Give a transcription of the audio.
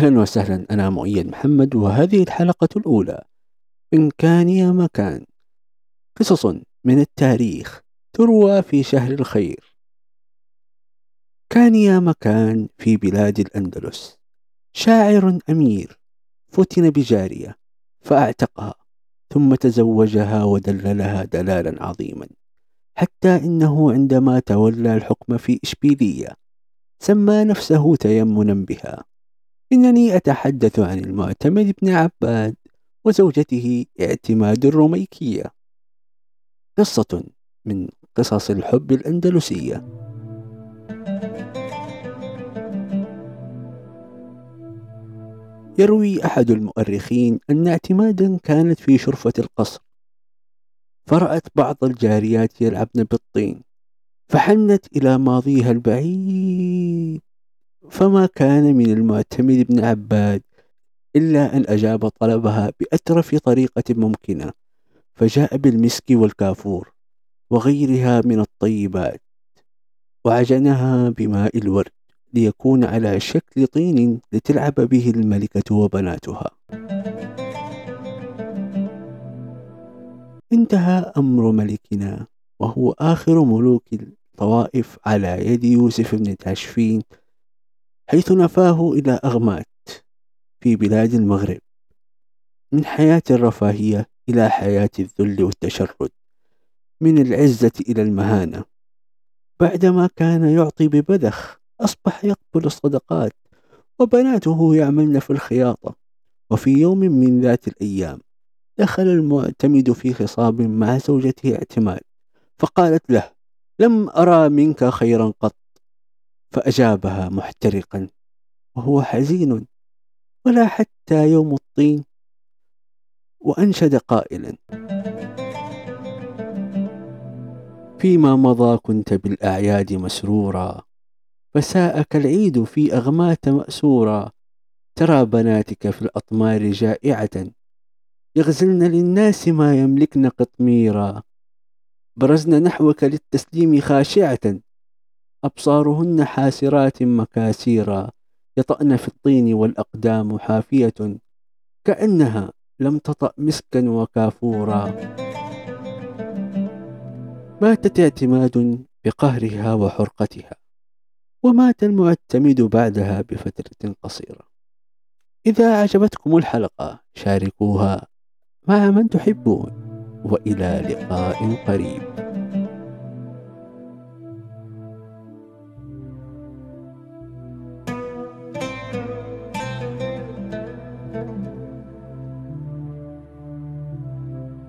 أهلا وسهلا أنا مؤيد محمد وهذه الحلقة الأولى. إن كان يا مكان قصص من التاريخ تروى في شهر الخير. كان يا مكان في بلاد الأندلس. شاعر أمير فتن بجارية فأعتقها ثم تزوجها ودللها دلالا عظيما. حتى إنه عندما تولى الحكم في إشبيلية سمى نفسه تيمنا بها. إنني أتحدث عن المعتمد بن عباد وزوجته اعتماد الروميكية. قصة من قصص الحب الأندلسية. يروي أحد المؤرخين أن اعتمادا كانت في شرفة القصر. فرأت بعض الجاريات يلعبن بالطين فحنت إلى ماضيها البعيد. فما كان من المعتمد بن عباد إلا أن أجاب طلبها بأترف طريقة ممكنة فجاء بالمسك والكافور وغيرها من الطيبات وعجنها بماء الورد ليكون على شكل طين لتلعب به الملكة وبناتها. انتهى أمر ملكنا وهو آخر ملوك الطوائف على يد يوسف بن تاشفين حيث نفاه إلى أغمات في بلاد المغرب من حياة الرفاهية إلى حياة الذل والتشرد من العزة إلى المهانة. بعدما كان يعطي ببذخ أصبح يقبل الصدقات وبناته يعملن في الخياطة. وفي يوم من ذات الأيام دخل المعتمد في خصاب مع زوجته اعتماد فقالت له لم أرى منك خيرا قط فأجابها محترقا وهو حزين ولا حتى يوم الطين. وأنشد قائلا فيما مضى كنت بالأعياد مسرورا فساءك العيد في أغمات مأسورا ترى بناتك في الأطمار جائعة يغزلن للناس ما يملكن قطميرا برزن نحوك للتسليم خاشعة. أبصارهن حاسرات مكاسيرا يطأن في الطين والأقدام حافية كأنها لم تطأ مسكا وكافورا. ماتت اعتماد بقهرها وحرقتها ومات المعتمد بعدها بفترة قصيرة. إذا أعجبتكم الحلقة شاركوها مع من تحبون وإلى لقاء قريب.